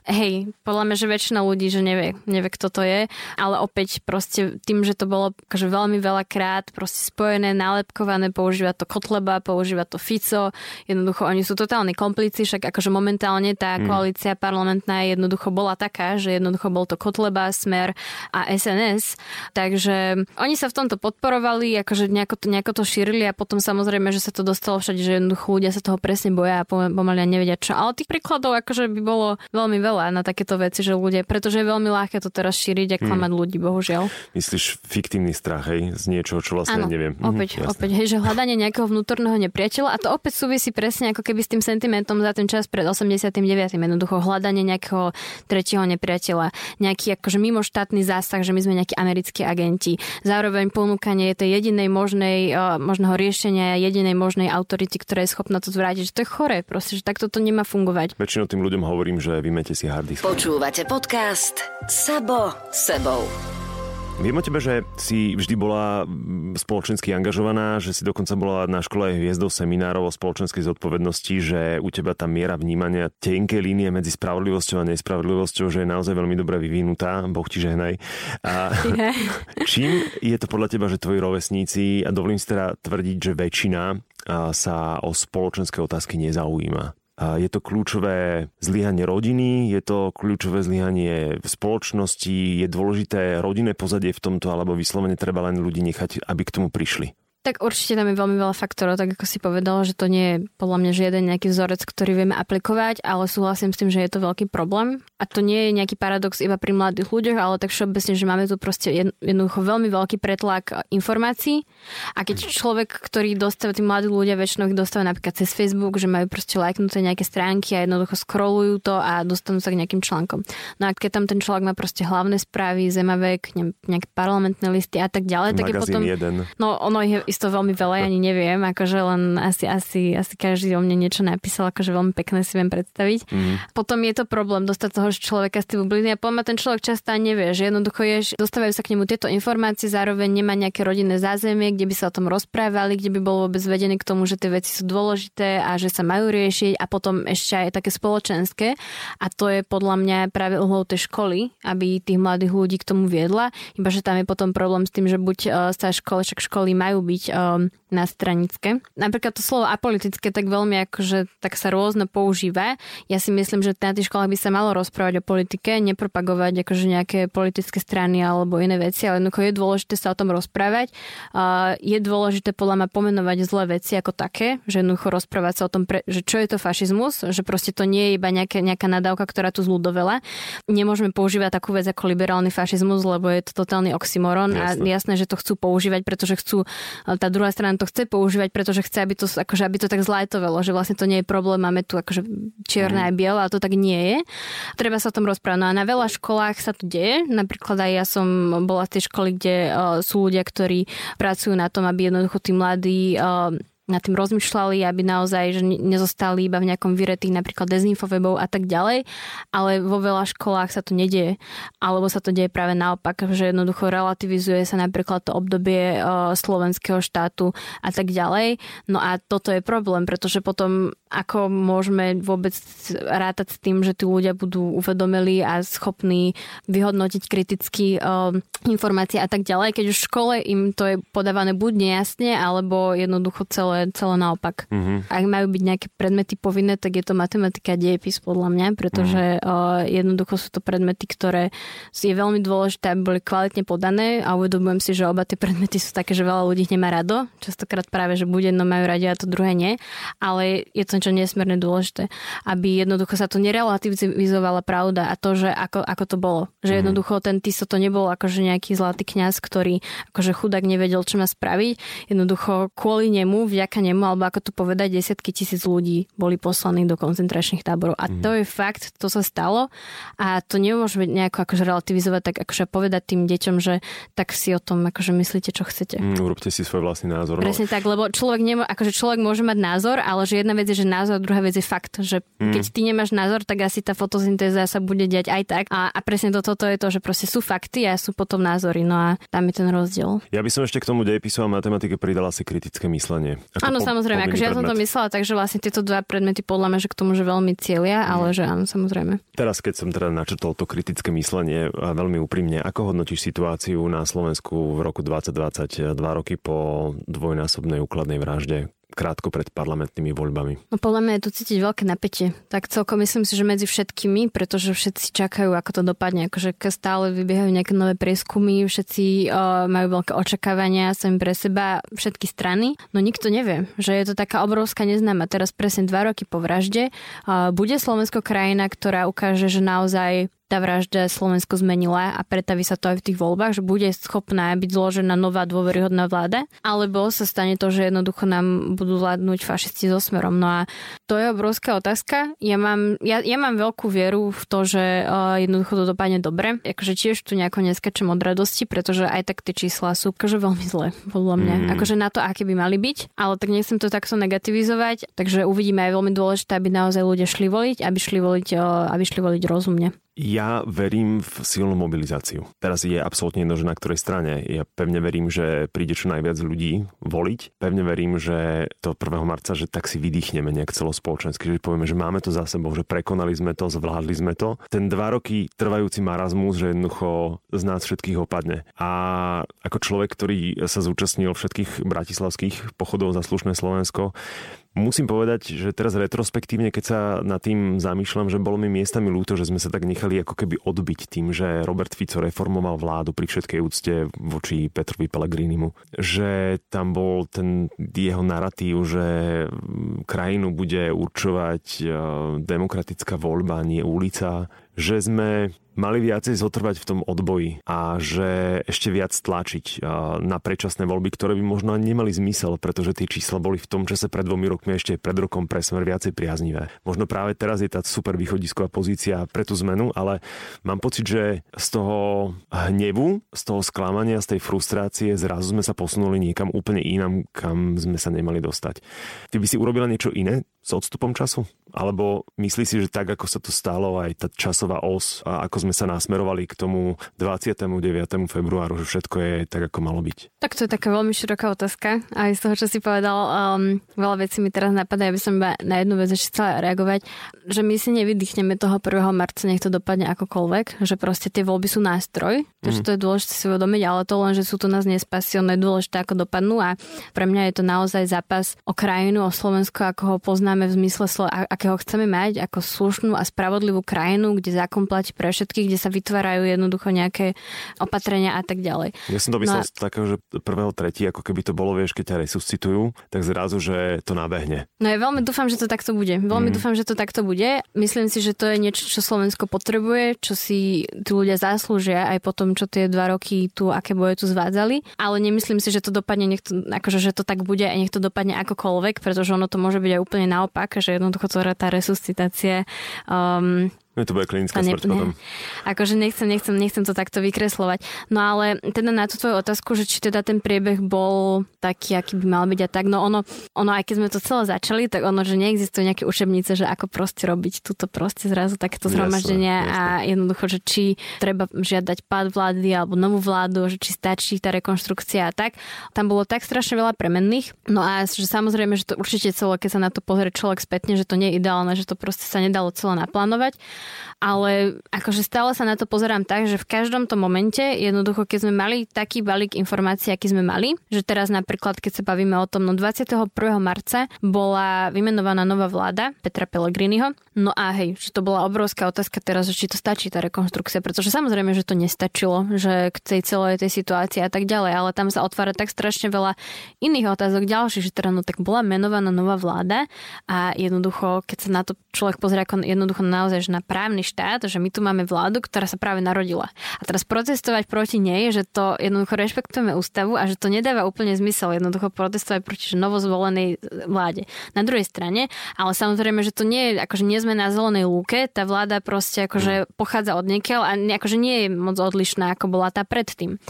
Hej, podľa mňa, že väčšina ľudí, že nevie, nevie, kto to je, ale opäť proste tým, že to bolo akože veľmi veľa krát proste spojené, nálepkované, používa to Kotleba, používa to Fico, jednoducho oni sú totálni komplici, však akože momentálne tá mm. koalícia parlamentná jednoducho bola taká, že jednoducho bol to Kotleba, Smer a SNS, takže oni sa v tomto podporovali, akože nejako to, nejako to šírili a potom samozrejme, že sa to dostalo všade, že jednoducho ľudia sa toho presne boja a pomaly nevedia čo. Ale tých príkladov akože by bolo veľmi veľa na takéto veci, že ľudia, pretože je veľmi ľahké to teraz šíriť a hmm. klamať hmm. ľudí, bohužiaľ. Myslíš fiktívny strach, hej, z niečoho, čo vlastne ano, neviem. Mhm, opäť, mhm, opäť, hej, že hľadanie nejakého vnútorného nepriateľa a to opäť súvisí presne ako keby s tým sentimentom za ten čas pred 89. Jednoducho hľadanie nejakého tretieho nepriateľa, nejaký akože mimoštátny zásah, že my sme nejakí americkí agenti. Zároveň ponúkanie tej jedinej možnej, uh, možného riešenia, jedinej možnej autority, ktorá je schopná to zvrátiť. To je chore, proste, že takto to nemá fungovať. Väčšinou tým ľuďom hovorím, že vymete si hard disk. Počúvate podcast Sabo sebou. Viem o tebe, že si vždy bola spoločensky angažovaná, že si dokonca bola na škole hviezdou seminárov o spoločenskej zodpovednosti, že u teba tá miera vnímania tenkej línie medzi spravodlivosťou a nespravodlivosťou, že je naozaj veľmi dobre vyvinutá. Boh ti žehnaj. A čím je to podľa teba, že tvoji rovesníci, a dovolím si teda tvrdiť, že väčšina sa o spoločenské otázky nezaujíma. Je to kľúčové zlyhanie rodiny, je to kľúčové zlyhanie v spoločnosti, je dôležité rodinné pozadie v tomto, alebo vyslovene treba len ľudí nechať, aby k tomu prišli. Tak určite tam je veľmi veľa faktorov, tak ako si povedal, že to nie je podľa mňa žiaden nejaký vzorec, ktorý vieme aplikovať, ale súhlasím s tým, že je to veľký problém. A to nie je nejaký paradox iba pri mladých ľuďoch, ale tak všeobecne, že máme tu proste jednoducho veľmi veľký pretlak informácií. A keď človek, ktorý dostáva, tí mladí ľudia väčšinou ich dostávajú napríklad cez Facebook, že majú proste lajknuté nejaké stránky a jednoducho scrollujú to a dostanú sa k nejakým článkom. No a keď tam ten človek má proste hlavné správy, zemavek, nejaké parlamentné listy a tak ďalej, tak je potom... Jeden. No ono je isto veľmi veľa, ja ani neviem, akože len asi, asi, asi každý o mne niečo napísal, akože veľmi pekné si viem predstaviť. Mm. Potom je to problém dostať toho človeka z tých bubliny a potom ten človek často nevie, že jednoducho je, dostávajú sa k nemu tieto informácie, zároveň nemá nejaké rodinné zázemie, kde by sa o tom rozprávali, kde by bolo vôbec vedené k tomu, že tie veci sú dôležité a že sa majú riešiť a potom ešte aj také spoločenské. A to je podľa mňa práve uhlou tej školy, aby tých mladých ľudí k tomu viedla. Iba že tam je potom problém s tým, že buď z tej školy, však školy majú byť byť um, na stranické. Napríklad to slovo apolitické tak veľmi akože tak sa rôzno používa. Ja si myslím, že na tých školách by sa malo rozprávať o politike, nepropagovať akože nejaké politické strany alebo iné veci, ale jednoducho je dôležité sa o tom rozprávať. Uh, je dôležité podľa mňa pomenovať zlé veci ako také, že jednoducho rozprávať sa o tom, pre, že čo je to fašizmus, že proste to nie je iba nejaké, nejaká nadávka, ktorá tu zľudovela. Nemôžeme používať takú vec ako liberálny fašizmus, lebo je to totálny oxymoron Jasne. a jasné, že to chcú používať, pretože chcú tá druhá strana to chce používať, pretože chce, aby to, akože, aby to tak zlajtovalo, že vlastne to nie je problém, máme tu akože čierne mm. a biele, ale to tak nie je. Treba sa o tom rozprávať. No a na veľa školách sa to deje. Napríklad aj ja som bola v tej školy, kde uh, sú ľudia, ktorí pracujú na tom, aby jednoducho tí mladí uh, nad tým rozmýšľali, aby naozaj že nezostali iba v nejakom vyretých napríklad dezinfovebov a tak ďalej, ale vo veľa školách sa to nedieje. Alebo sa to deje práve naopak, že jednoducho relativizuje sa napríklad to obdobie uh, slovenského štátu a tak ďalej. No a toto je problém, pretože potom ako môžeme vôbec rátať s tým, že tí ľudia budú uvedomili a schopní vyhodnotiť kriticky uh, informácie a tak ďalej, keď už v škole im to je podávané buď nejasne, alebo jednoducho celé, celé naopak. Mm-hmm. Ak majú byť nejaké predmety povinné, tak je to matematika a diepis podľa mňa, pretože mm-hmm. uh, jednoducho sú to predmety, ktoré je veľmi dôležité, aby boli kvalitne podané a uvedomujem si, že oba tie predmety sú také, že veľa ľudí nemá rado. Častokrát práve, že bude no majú radi a to druhé nie. Ale je to niečo nesmierne dôležité, aby jednoducho sa to nerelativizovala pravda a to, že ako, ako to bolo. Že mhm. jednoducho ten Tiso to nebol akože nejaký zlatý kňaz, ktorý akože chudák nevedel, čo má spraviť. Jednoducho kvôli nemu, vďaka vďaka nemu, alebo ako to povedať, desiatky tisíc ľudí boli poslaní do koncentračných táborov. A to je fakt, to sa stalo a to nemôžeme nejako akože relativizovať, tak akože povedať tým deťom, že tak si o tom akože myslíte, čo chcete. Mm, urobte si svoj vlastný názor. No. Presne tak, lebo človek, nemô- akože človek môže mať názor, ale že jedna vec je, že názor, druhá vec je fakt, že mm. keď ty nemáš názor, tak asi tá fotosyntéza sa bude diať aj tak. A, a presne toto to je to, že proste sú fakty a sú potom názory. No a tam je ten rozdiel. Ja by som ešte k tomu dejepisu a matematike pridala si kritické myslenie. Áno, po, samozrejme, akože ja som to myslela, takže vlastne tieto dva predmety podľa mňa, že k tomu, že veľmi cieľia, mm. ale že áno, samozrejme. Teraz, keď som teda načrtol to kritické myslenie veľmi úprimne, ako hodnotíš situáciu na Slovensku v roku 2020, dva roky po dvojnásobnej úkladnej vražde krátko pred parlamentnými voľbami. No podľa mňa je tu cítiť veľké napätie. Tak celkom myslím si, že medzi všetkými, pretože všetci čakajú, ako to dopadne. Akože stále vybiehajú nejaké nové prieskumy, všetci uh, majú veľké očakávania sami pre seba, všetky strany. No nikto nevie, že je to taká obrovská neznáma. Teraz presne dva roky po vražde uh, bude Slovensko krajina, ktorá ukáže, že naozaj tá vražda Slovensko zmenila a pretaví sa to aj v tých voľbách, že bude schopná byť zložená nová dôveryhodná vláda, alebo sa stane to, že jednoducho nám budú vládnuť fašisti so smerom. No a to je obrovská otázka. Ja mám, ja, ja mám veľkú vieru v to, že uh, jednoducho to dopadne dobre. Akože tiež tu nejako neskačem od radosti, pretože aj tak tie čísla sú akože veľmi zlé, podľa mňa. Mm. Akože na to, aké by mali byť, ale tak nechcem to takto negativizovať, takže uvidíme aj veľmi dôležité, aby naozaj ľudia šli voliť, aby šli voliť, uh, aby šli voliť rozumne. Ja verím v silnú mobilizáciu. Teraz je absolútne jedno, že na ktorej strane. Ja pevne verím, že príde čo najviac ľudí voliť. Pevne verím, že to 1. marca, že tak si vydýchneme nejak celospoločensky, že povieme, že máme to za sebou, že prekonali sme to, zvládli sme to. Ten dva roky trvajúci marazmus, že jednoducho z nás všetkých opadne. A ako človek, ktorý sa zúčastnil všetkých bratislavských pochodov za slušné Slovensko, Musím povedať, že teraz retrospektívne, keď sa nad tým zamýšľam, že bolo mi miestami ľúto, že sme sa tak nechali ako keby odbiť tým, že Robert Fico reformoval vládu pri všetkej úcte voči Petrovi Pellegrinimu. Že tam bol ten jeho narratív, že krajinu bude určovať e, demokratická voľba, nie ulica. Že sme mali viacej zotrvať v tom odboji a že ešte viac tlačiť na predčasné voľby, ktoré by možno ani nemali zmysel, pretože tie čísla boli v tom čase pred dvomi rokmi ešte pred rokom pre smer viacej priaznivé. Možno práve teraz je tá super východisková pozícia pre tú zmenu, ale mám pocit, že z toho hnevu, z toho sklamania, z tej frustrácie zrazu sme sa posunuli niekam úplne inam, kam sme sa nemali dostať. Ty by si urobila niečo iné s odstupom času? Alebo myslíš si, že tak, ako sa to stalo, aj tá časová os, a ako sme sa nasmerovali k tomu 29. februáru, že všetko je tak, ako malo byť? Tak to je taká veľmi široká otázka. Aj z toho, čo si povedal, um, veľa vecí mi teraz napadá, aby som iba na jednu vec ešte chcela reagovať, že my si nevydýchneme toho 1. marca, nech to dopadne akokoľvek, že proste tie voľby sú nástroj, takže mm. to je dôležité si uvedomiť, ale to len, že sú tu nás nespasie, ono je dôležité, ako dopadnú a pre mňa je to naozaj zápas o krajinu, o Slovensko, ako ho poznáme v zmysle, akého chceme mať, ako slušnú a spravodlivú krajinu, kde zákon platí pre všetky všetkých, kde sa vytvárajú jednoducho nejaké opatrenia a tak ďalej. Ja som to myslel no a... z takého, že prvého tretí, ako keby to bolo, vieš, keď ťa resuscitujú, tak zrazu, že to nabehne. No ja veľmi dúfam, že to takto bude. Veľmi mm. dúfam, že to takto bude. Myslím si, že to je niečo, čo Slovensko potrebuje, čo si tí ľudia zaslúžia aj po tom, čo tie dva roky tu, aké boje tu zvádzali. Ale nemyslím si, že to dopadne, nech to, akože, že to tak bude a nech to dopadne akokoľvek, pretože ono to môže byť aj úplne naopak, že jednoducho tá resuscitácia um, No to bude klinická smrť ne, potom. Akože nechcem, nechcem, nechcem to takto vykreslovať. No ale teda na tú tvoju otázku, že či teda ten priebeh bol taký, aký by mal byť a tak, no ono, ono aj keď sme to celé začali, tak ono, že neexistuje nejaké učebnice, že ako proste robiť túto proste zrazu takéto zhromaždenie a jednoducho, že či treba žiadať pád vlády alebo novú vládu, že či stačí tá rekonštrukcia a tak. Tam bolo tak strašne veľa premenných. No a že samozrejme, že to určite celé, keď sa na to pozrie človek spätne, že to nie je ideálne, že to proste sa nedalo celé naplánovať ale akože stále sa na to pozerám tak, že v každom tom momente, jednoducho, keď sme mali taký balík informácií, aký sme mali, že teraz napríklad, keď sa bavíme o tom, no 21. marca bola vymenovaná nová vláda Petra Pellegriniho, no a hej, že to bola obrovská otázka teraz, že či to stačí tá rekonstrukcia, pretože samozrejme, že to nestačilo, že k tej celej tej situácii a tak ďalej, ale tam sa otvára tak strašne veľa iných otázok ďalších, že teda no tak bola menovaná nová vláda a jednoducho, keď sa na to človek pozrie ako jednoducho naozaj, že na právny štát, že my tu máme vládu, ktorá sa práve narodila. A teraz protestovať proti nej, že to jednoducho rešpektujeme ústavu a že to nedáva úplne zmysel jednoducho protestovať proti novozvolenej vláde. Na druhej strane, ale samozrejme, že to nie je, akože nie sme na zelenej lúke, tá vláda proste akože pochádza od niekiaľ a akože nie je moc odlišná, ako bola tá predtým.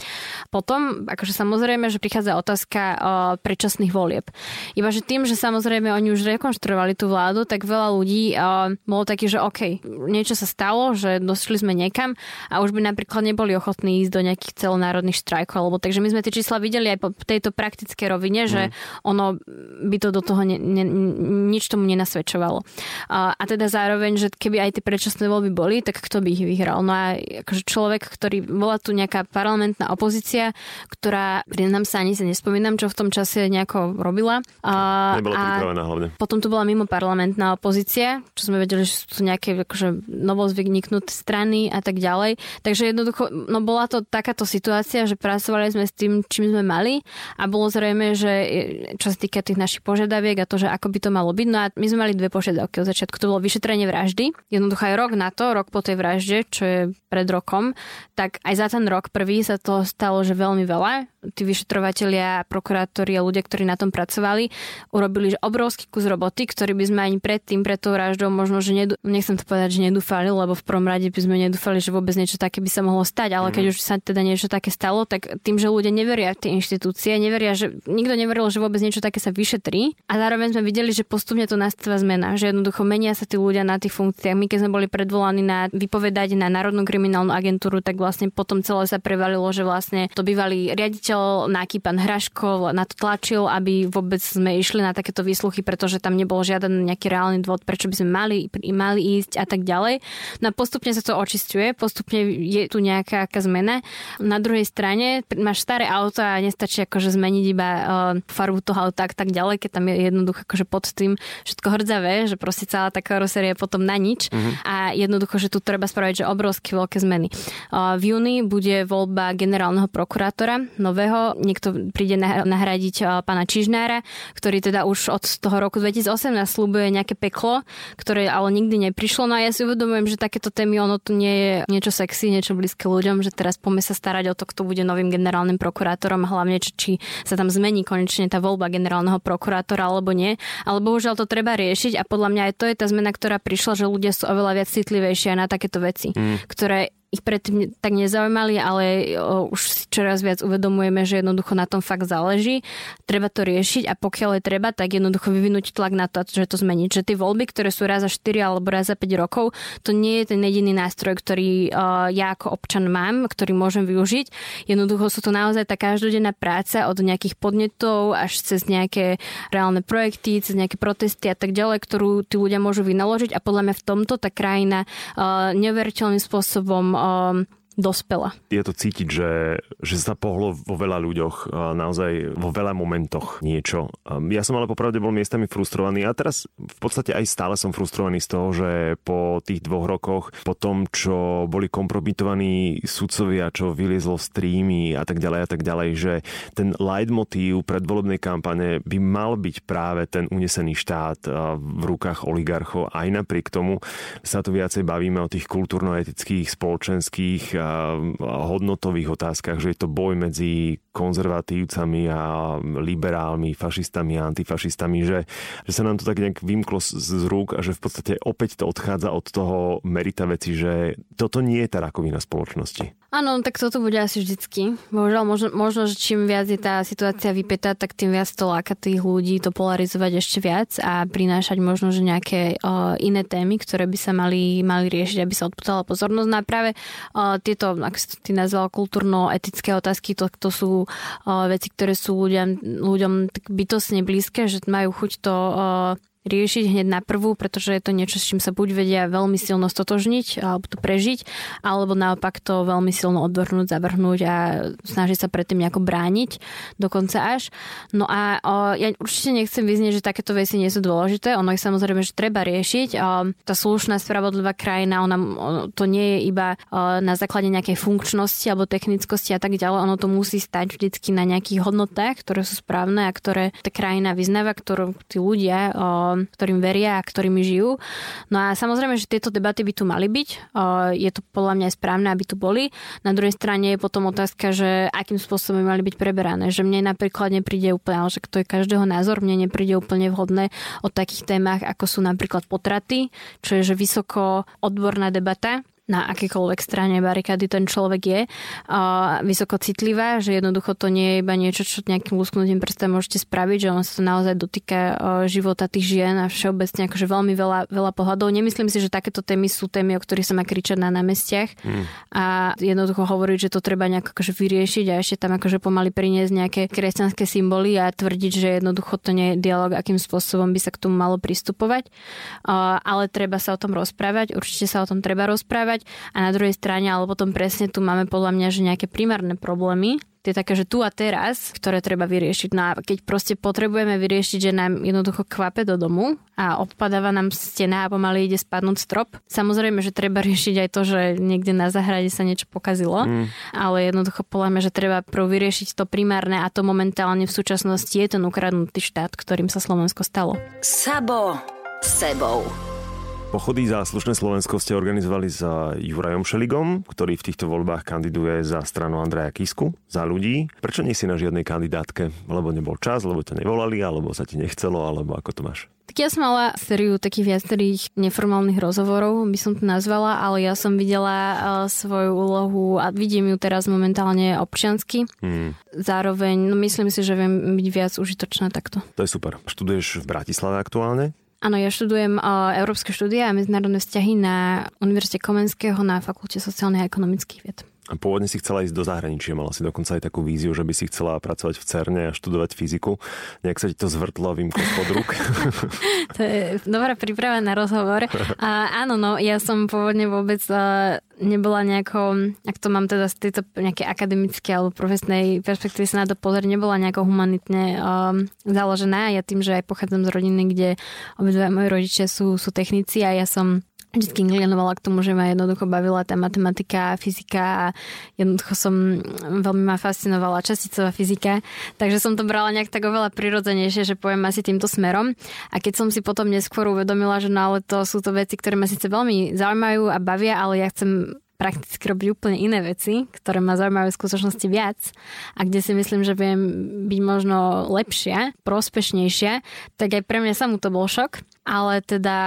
Potom, akože samozrejme, že prichádza otázka o predčasných volieb. Iba, že tým, že samozrejme oni už rekonštruovali tú vládu, tak veľa ľudí o, bolo taký, že OK, niečo sa stalo, že došli sme niekam a už by napríklad neboli ochotní ísť do nejakých celonárodných štrajkov, alebo takže my sme tie čísla videli aj po tejto praktickej rovine, že mm. ono by to do toho ne, ne, nič tomu nenasvedčovalo. A, a teda zároveň, že keby aj tie predčasné voľby boli, tak kto by ich vyhral? No a akože človek, ktorý bola tu nejaká parlamentná opozícia, ktorá, priznám sa, ani sa nespomínam, čo v tom čase nejako robila. A, Nebola pripravená hlavne. Potom tu bola mimo parlamentná opozícia, čo sme vedeli, že sú tu nejaké akože, novozvyknuté strany a tak ďalej. Takže jednoducho, no bola to takáto situácia, že pracovali sme s tým, čím sme mali a bolo zrejme, že čo sa týka tých našich požiadaviek a to, že ako by to malo byť. No a my sme mali dve požiadavky od začiatku. To bolo vyšetrenie vraždy. Jednoducho aj rok na to, rok po tej vražde, čo je pred rokom, tak aj za ten rok prvý sa to stalo, že veľmi veľa. Tí vyšetrovatelia, prokurátori a ľudia, ktorí na tom pracovali, urobili že obrovský kus roboty, ktorý by sme ani predtým, pred tou vraždou možno, že nedu, nechcem to povedať, že nedúfali, lebo v prvom rade by sme nedúfali, že vôbec niečo také by sa mohlo stať, ale mm. keď už sa teda niečo také stalo, tak tým, že ľudia neveria v tie inštitúcie, neveria, že nikto neveril, že vôbec niečo také sa vyšetrí a zároveň sme videli, že postupne to nastáva zmena, že jednoducho menia sa tí ľudia na tých funkciách. My keď sme boli predvolaní na vypovedať na Národnú kriminálnu agentúru, tak vlastne potom celé sa prevalilo, že vlastne to bývalý riaditeľ Náky pán Hraško na to tlačil, aby vôbec sme išli na takéto výsluchy, pretože tam nebol žiaden nejaký reálny dôvod, prečo by sme mali, mali ísť a tak ďalej. No a postupne sa to očistuje, postupne je tu nejaká zmena. Na druhej strane máš staré auto a nestačí akože zmeniť iba uh, farbu toho auta tak, tak ďalej, keď tam je jednoducho akože pod tým všetko hrdzavé, že proste celá tá karoséria je potom na nič mm-hmm. a jednoducho, že tu treba spraviť že obrovské veľké zmeny. Uh, v júni bude voľba generálneho prokurátora nového, niekto príde nahradiť pána Čižnára, ktorý teda už od toho roku 2018 slúbuje nejaké peklo, ktoré ale nikdy neprišlo. No a ja si uvedomujem, že takéto témy, ono tu nie je niečo sexy, niečo blízke ľuďom, že teraz poďme sa starať o to, kto bude novým generálnym prokurátorom, hlavne či, či sa tam zmení konečne tá voľba generálneho prokurátora alebo nie. Ale bohužiaľ to treba riešiť a podľa mňa aj to je tá zmena, ktorá prišla, že ľudia sú oveľa viac citlivejšie na takéto veci, mm. ktoré ich predtým tak nezaujímali, ale už si čoraz viac uvedomujeme, že jednoducho na tom fakt záleží. Treba to riešiť a pokiaľ je treba, tak jednoducho vyvinúť tlak na to, že to zmeniť. Že tie voľby, ktoré sú raz za 4 alebo raz za 5 rokov, to nie je ten jediný nástroj, ktorý ja ako občan mám, ktorý môžem využiť. Jednoducho sú to naozaj tá každodenná práca od nejakých podnetov až cez nejaké reálne projekty, cez nejaké protesty a tak ďalej, ktorú tí ľudia môžu vynaložiť a podľa mňa v tomto tá krajina neuveriteľným spôsobom um, dospela. Je to cítiť, že, že sa pohlo vo veľa ľuďoch, naozaj vo veľa momentoch niečo. Ja som ale popravde bol miestami frustrovaný a teraz v podstate aj stále som frustrovaný z toho, že po tých dvoch rokoch, po tom, čo boli kompromitovaní sudcovia, čo vyliezlo streamy a tak ďalej a tak ďalej, že ten leitmotív predvolebnej kampane by mal byť práve ten unesený štát v rukách oligarchov. Aj napriek tomu sa tu viacej bavíme o tých kultúrno-etických, spoločenských hodnotových otázkach, že je to boj medzi konzervatívcami a liberálmi, fašistami a antifašistami, že, že sa nám to tak nejak vymklo z, z rúk a že v podstate opäť to odchádza od toho merita veci, že toto nie je tá rakovina spoločnosti. Áno, tak toto bude asi vždycky. Bohužiaľ, možno, možno, že čím viac je tá situácia vypätá, tak tým viac to láka tých ľudí to polarizovať ešte viac a prinášať možno, že nejaké uh, iné témy, ktoré by sa mali, mali riešiť, aby sa odputala pozornosť. No a práve uh, tieto, ak si to ty nazval, kultúrno-etické otázky, to, to sú uh, veci, ktoré sú ľuďom, ľuďom tak bytosne blízke, že majú chuť to uh, riešiť hneď na prvú, pretože je to niečo, s čím sa buď vedia veľmi silno stotožniť alebo to prežiť, alebo naopak to veľmi silno odvrhnúť, zavrhnúť a snažiť sa predtým nejako brániť dokonca až. No a o, ja určite nechcem vyznieť, že takéto veci nie sú dôležité, ono ich samozrejme, že treba riešiť. O, tá slušná, spravodlivá krajina, ona, o, to nie je iba o, na základe nejakej funkčnosti alebo technickosti a tak ďalej, ono to musí stať vždycky na nejakých hodnotách, ktoré sú správne a ktoré tá krajina vyznáva, ktorú tí ľudia o, ktorým veria a ktorými žijú. No a samozrejme, že tieto debaty by tu mali byť. Je to podľa mňa správne, aby tu boli. Na druhej strane je potom otázka, že akým spôsobom mali byť preberané. Že mne napríklad nepríde úplne, ale že to je každého názor, mne nepríde úplne vhodné o takých témach, ako sú napríklad potraty, čo je že vysoko odborná debata na akékoľvek strane barikády ten človek je uh, vysoko citlivá, že jednoducho to nie je iba niečo, čo nejakým lusknutím prstom môžete spraviť, že on sa to naozaj dotýka uh, života tých žien a všeobecne akože veľmi veľa, veľa pohľadov. Nemyslím si, že takéto témy sú témy, o ktorých sa má kričať na námestiach mm. a jednoducho hovoriť, že to treba nejak akože vyriešiť a ešte tam akože pomaly priniesť nejaké kresťanské symboly a tvrdiť, že jednoducho to nie je dialog, akým spôsobom by sa k tomu malo pristupovať. Uh, ale treba sa o tom rozprávať, určite sa o tom treba rozprávať rozprávať a na druhej strane, ale potom presne tu máme podľa mňa, že nejaké primárne problémy, tie také, že tu a teraz, ktoré treba vyriešiť. No a keď proste potrebujeme vyriešiť, že nám jednoducho kvape do domu a odpadáva nám stena a pomaly ide spadnúť strop, samozrejme, že treba riešiť aj to, že niekde na zahrade sa niečo pokazilo, mm. ale jednoducho podľa mňa, že treba prv vyriešiť to primárne a to momentálne v súčasnosti je ten ukradnutý štát, ktorým sa Slovensko stalo. Sabo sebou. Pochody za slušné Slovensko ste organizovali s Jurajom Šeligom, ktorý v týchto voľbách kandiduje za stranu Andreja Kisku, za ľudí. Prečo nie si na žiadnej kandidátke? Lebo nebol čas, lebo ťa nevolali, alebo sa ti nechcelo, alebo ako to máš? Tak ja som mala sériu takých viacerých neformálnych rozhovorov, by som to nazvala, ale ja som videla uh, svoju úlohu a vidím ju teraz momentálne občiansky. Hmm. Zároveň no myslím si, že viem byť viac užitočná takto. To je super. Študuješ v Bratislave aktuálne? Áno, ja študujem uh, európske štúdia a medzinárodné vzťahy na Univerzite Komenského na Fakulte sociálnych a ekonomických vied. A pôvodne si chcela ísť do zahraničia, mala si dokonca aj takú víziu, že by si chcela pracovať v CERNE a študovať fyziku. Nejak sa ti to zvrtlo vymko spod rúk. to je dobrá príprava na rozhovor. A áno, no, ja som pôvodne vôbec uh, nebola nejako, ak to mám teda z tejto nejaké akademické alebo profesnej perspektívy sa na to pozrieť, nebola nejako humanitne um, založená. Ja tým, že aj pochádzam z rodiny, kde obidva moji rodičia sú, sú technici a ja som vždy inklinovala k tomu, že ma jednoducho bavila tá matematika fyzika a jednoducho som veľmi ma fascinovala časticová fyzika, takže som to brala nejak tak oveľa prirodzenejšie, že poviem asi týmto smerom. A keď som si potom neskôr uvedomila, že no ale to sú to veci, ktoré ma síce veľmi zaujímajú a bavia, ale ja chcem prakticky robiť úplne iné veci, ktoré ma zaujímajú v skutočnosti viac a kde si myslím, že viem byť možno lepšia, prospešnejšia, tak aj pre mňa samú to bol šok ale teda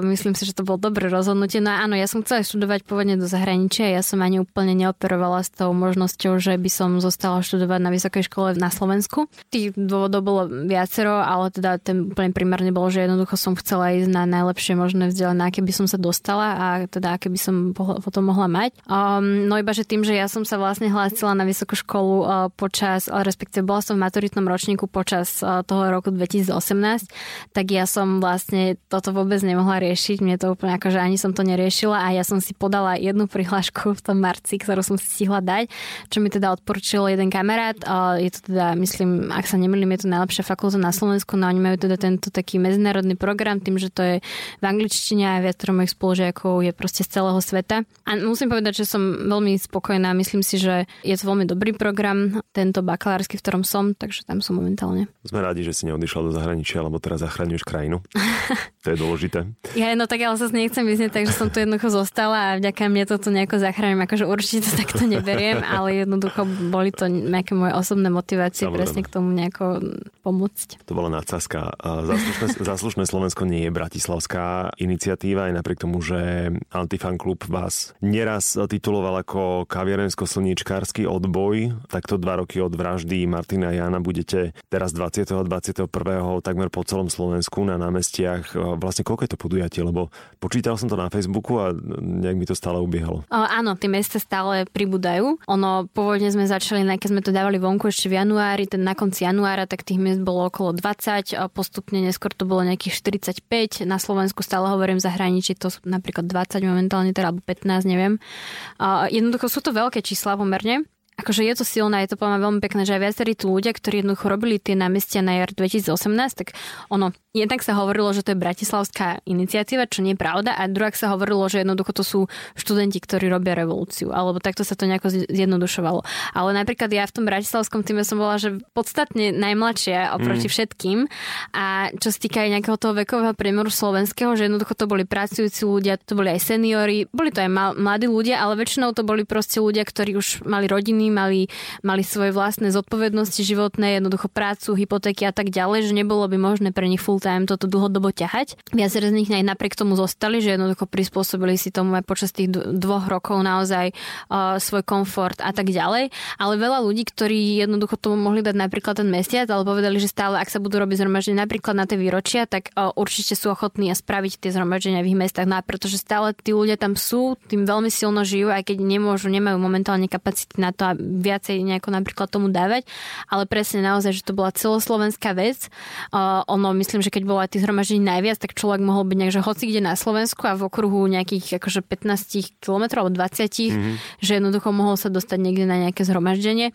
o, myslím si, že to bolo dobré rozhodnutie. No a áno, ja som chcela študovať pôvodne do zahraničia, ja som ani úplne neoperovala s tou možnosťou, že by som zostala študovať na vysokej škole na Slovensku. Tých dôvodov bolo viacero, ale teda ten úplne primárne bolo, že jednoducho som chcela ísť na najlepšie možné vzdelanie, aké by som sa dostala a teda aké by som potom mohla mať. Um, no iba, že tým, že ja som sa vlastne hlásila na vysokú školu uh, počas, respektíve bola som v maturitnom ročníku počas uh, toho roku 2018, tak ja som vlastne vlastne toto vôbec nemohla riešiť. Mne to úplne ako, že ani som to neriešila a ja som si podala jednu prihlášku v tom marci, ktorú som si stihla dať, čo mi teda odporučil jeden kamarát. Je to teda, myslím, ak sa nemýlim, je to najlepšia fakulta na Slovensku, no oni majú teda tento taký medzinárodný program, tým, že to je v angličtine a viacero mojich spolužiakov je proste z celého sveta. A musím povedať, že som veľmi spokojná. Myslím si, že je to veľmi dobrý program, tento bakalársky, v ktorom som, takže tam som momentálne. Sme rádi, že si neodišla do zahraničia, lebo teraz zachraňuješ krajinu. to je dôležité. Ja no tak ale sa nechcem vyznieť, takže som tu jednoducho zostala a vďaka mne to tu nejako zachránim. Akože určite to takto neberiem, ale jednoducho boli to nejaké moje osobné motivácie Samozrejme. presne k tomu nejako pomôcť. To bola nadsázka. Záslušné, záslušné Slovensko nie je bratislavská iniciatíva, aj napriek tomu, že Antifan klub vás neraz tituloval ako kaviarensko-slníčkársky odboj. Takto dva roky od vraždy Martina Jana budete teraz 20. a 21. takmer po celom Slovensku na námestiach médiách. Vlastne koľko je to podujatie? Lebo počítal som to na Facebooku a nejak mi to stále ubiehalo. O, áno, tie mesta stále pribúdajú. Ono, pôvodne sme začali, keď sme to dávali vonku ešte v januári, ten na konci januára, tak tých miest bolo okolo 20, a postupne neskôr to bolo nejakých 45. Na Slovensku stále hovorím zahraničí, to sú napríklad 20 momentálne, teda alebo 15, neviem. O, jednoducho sú to veľké čísla pomerne akože je to silné, je to poviem veľmi pekné, že aj viacerí tí ľudia, ktorí jednoducho robili tie námestia na jar 2018, tak ono, jednak sa hovorilo, že to je bratislavská iniciatíva, čo nie je pravda, a druhák sa hovorilo, že jednoducho to sú študenti, ktorí robia revolúciu, alebo takto sa to nejako zjednodušovalo. Ale napríklad ja v tom bratislavskom týme som bola, že podstatne najmladšia oproti mm. všetkým a čo sa týka aj nejakého toho vekového priemeru slovenského, že jednoducho to boli pracujúci ľudia, to boli aj seniori, boli to aj mladí ľudia, ale väčšinou to boli proste ľudia, ktorí už mali rodiny, mali, mali svoje vlastné zodpovednosti životné, jednoducho prácu, hypotéky a tak ďalej, že nebolo by možné pre nich full time toto dlhodobo ťahať. Viaceré z nich aj napriek tomu zostali, že jednoducho prispôsobili si tomu aj počas tých dvoch rokov naozaj uh, svoj komfort a tak ďalej. Ale veľa ľudí, ktorí jednoducho tomu mohli dať napríklad ten mesiac, ale povedali, že stále, ak sa budú robiť zhromaždenia napríklad na tie výročia, tak uh, určite sú ochotní a spraviť tie zhromaždenia v ich mestách. No pretože stále tí ľudia tam sú, tým veľmi silno žijú, aj keď nemôžu, nemajú momentálne kapacity na to, viacej nejako napríklad tomu dávať. Ale presne naozaj, že to bola celoslovenská vec. Uh, ono, myslím, že keď bolo aj tých zhromaždení najviac, tak človek mohol byť nejak, že hoci kde na Slovensku a v okruhu nejakých akože 15 km alebo 20, mm-hmm. že jednoducho mohol sa dostať niekde na nejaké zhromaždenie.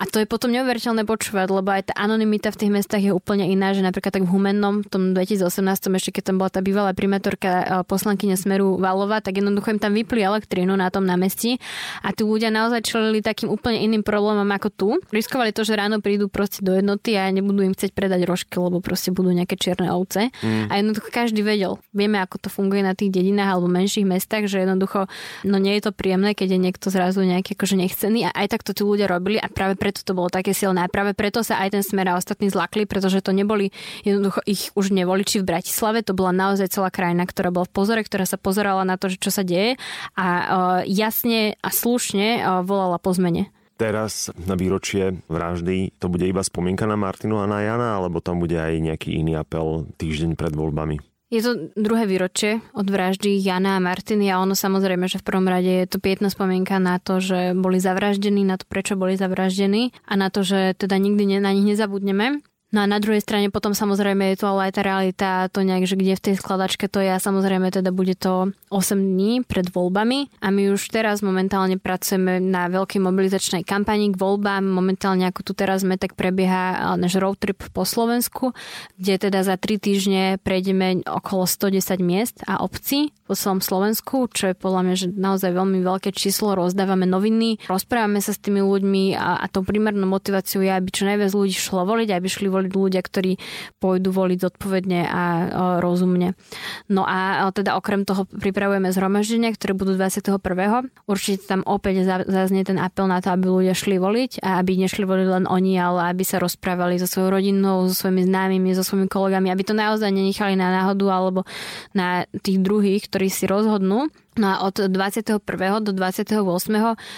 A to je potom neuveriteľné počúvať, lebo aj tá anonimita v tých mestách je úplne iná, že napríklad tak v Humennom, v tom 2018, ešte keď tam bola tá bývalá primátorka e, poslankyňa Smeru Valova, tak jednoducho im tam vypli elektrínu na tom námestí a tí ľudia naozaj čelili takým úplne iným problémom ako tu. Riskovali to, že ráno prídu proste do jednoty a nebudú im chcieť predať rožky, lebo proste budú nejaké čierne ovce. Mm. A jednoducho každý vedel. Vieme, ako to funguje na tých dedinách alebo menších mestách, že jednoducho no nie je to príjemné, keď je niekto zrazu nejaký akože nechcený a aj tak to tí ľudia robili a práve preto to bolo také silné a práve preto sa aj ten smer a ostatní zlakli, pretože to neboli jednoducho ich už nevoliči v Bratislave, to bola naozaj celá krajina, ktorá bola v pozore, ktorá sa pozerala na to, že čo sa deje a uh, jasne a slušne uh, volala po zmene teraz na výročie vraždy to bude iba spomienka na Martinu a na Jana, alebo tam bude aj nejaký iný apel týždeň pred voľbami? Je to druhé výročie od vraždy Jana a Martiny a ono samozrejme, že v prvom rade je to pietná spomienka na to, že boli zavraždení, na to, prečo boli zavraždení a na to, že teda nikdy na nich nezabudneme. No a na druhej strane potom samozrejme je to ale aj tá realita, to nejak, že kde v tej skladačke to je a samozrejme teda bude to 8 dní pred voľbami a my už teraz momentálne pracujeme na veľkej mobilizačnej kampani k voľbám. Momentálne ako tu teraz sme, tak prebieha náš road trip po Slovensku, kde teda za 3 týždne prejdeme okolo 110 miest a obcí po celom Slovensku, čo je podľa mňa že naozaj veľmi veľké číslo. Rozdávame noviny, rozprávame sa s tými ľuďmi a, a tou primárnou motiváciou je, aby čo najviac ľudí šlo voliť, aby šli voliť ľudia, ktorí pôjdu voliť zodpovedne a, a rozumne. No a, a teda okrem toho pripravujeme zhromaždenia, ktoré budú 21. Určite tam opäť zaznie ten apel na to, aby ľudia šli voliť a aby nešli voliť len oni, ale aby sa rozprávali so svojou rodinou, so svojimi známymi, so svojimi kolegami, aby to naozaj nenechali na náhodu alebo na tých druhých, ktorí si rozhodnú No a od 21. do 28.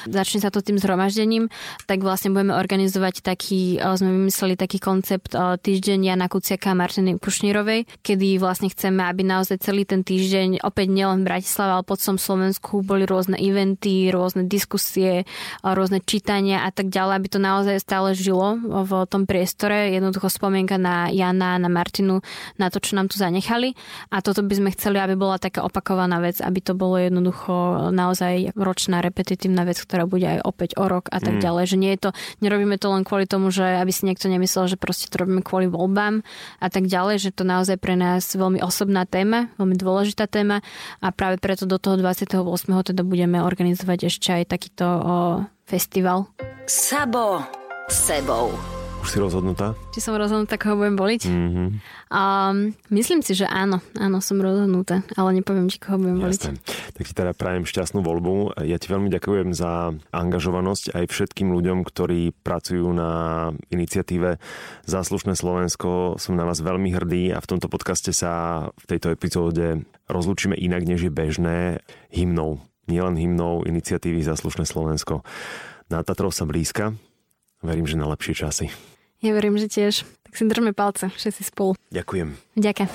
začne sa to tým zhromaždením, tak vlastne budeme organizovať taký, eh, sme vymysleli taký koncept eh, týždeň Jana Kuciaka a Martiny Kušnírovej, kedy vlastne chceme, aby naozaj celý ten týždeň, opäť nielen v Bratislave, ale po celom Slovensku boli rôzne eventy, rôzne diskusie, eh, rôzne čítania a tak ďalej, aby to naozaj stále žilo v tom priestore. Jednoducho spomienka na Jana, na Martinu, na to, čo nám tu zanechali. A toto by sme chceli, aby bola taká opakovaná vec, aby to bolo jednoducho naozaj ročná repetitívna vec, ktorá bude aj opäť o rok a tak mm. ďalej. Že nie je to, nerobíme to len kvôli tomu, že aby si niekto nemyslel, že proste to robíme kvôli voľbám a tak ďalej, že to naozaj pre nás veľmi osobná téma, veľmi dôležitá téma a práve preto do toho 28. teda budeme organizovať ešte aj takýto o, festival. Sabo sebou. Už si rozhodnutá? Či som rozhodnutá, koho budem voliť? Mm-hmm. Um, myslím si, že áno. Áno, som rozhodnutá, ale nepoviem, či koho budem voliť. Jasne. Tak ti teda prajem šťastnú voľbu. Ja ti veľmi ďakujem za angažovanosť aj všetkým ľuďom, ktorí pracujú na iniciatíve Záslušné Slovensko. Som na vás veľmi hrdý a v tomto podcaste sa v tejto epizóde rozlúčime inak, než je bežné hymnou. Nielen hymnou iniciatívy Záslušné Slovensko. Na Tatrov sa blízka, Verím, že na lepšie časy. Ja verím, že tiež. Tak si držme palce, všetci spolu. Ďakujem. Ďakujem.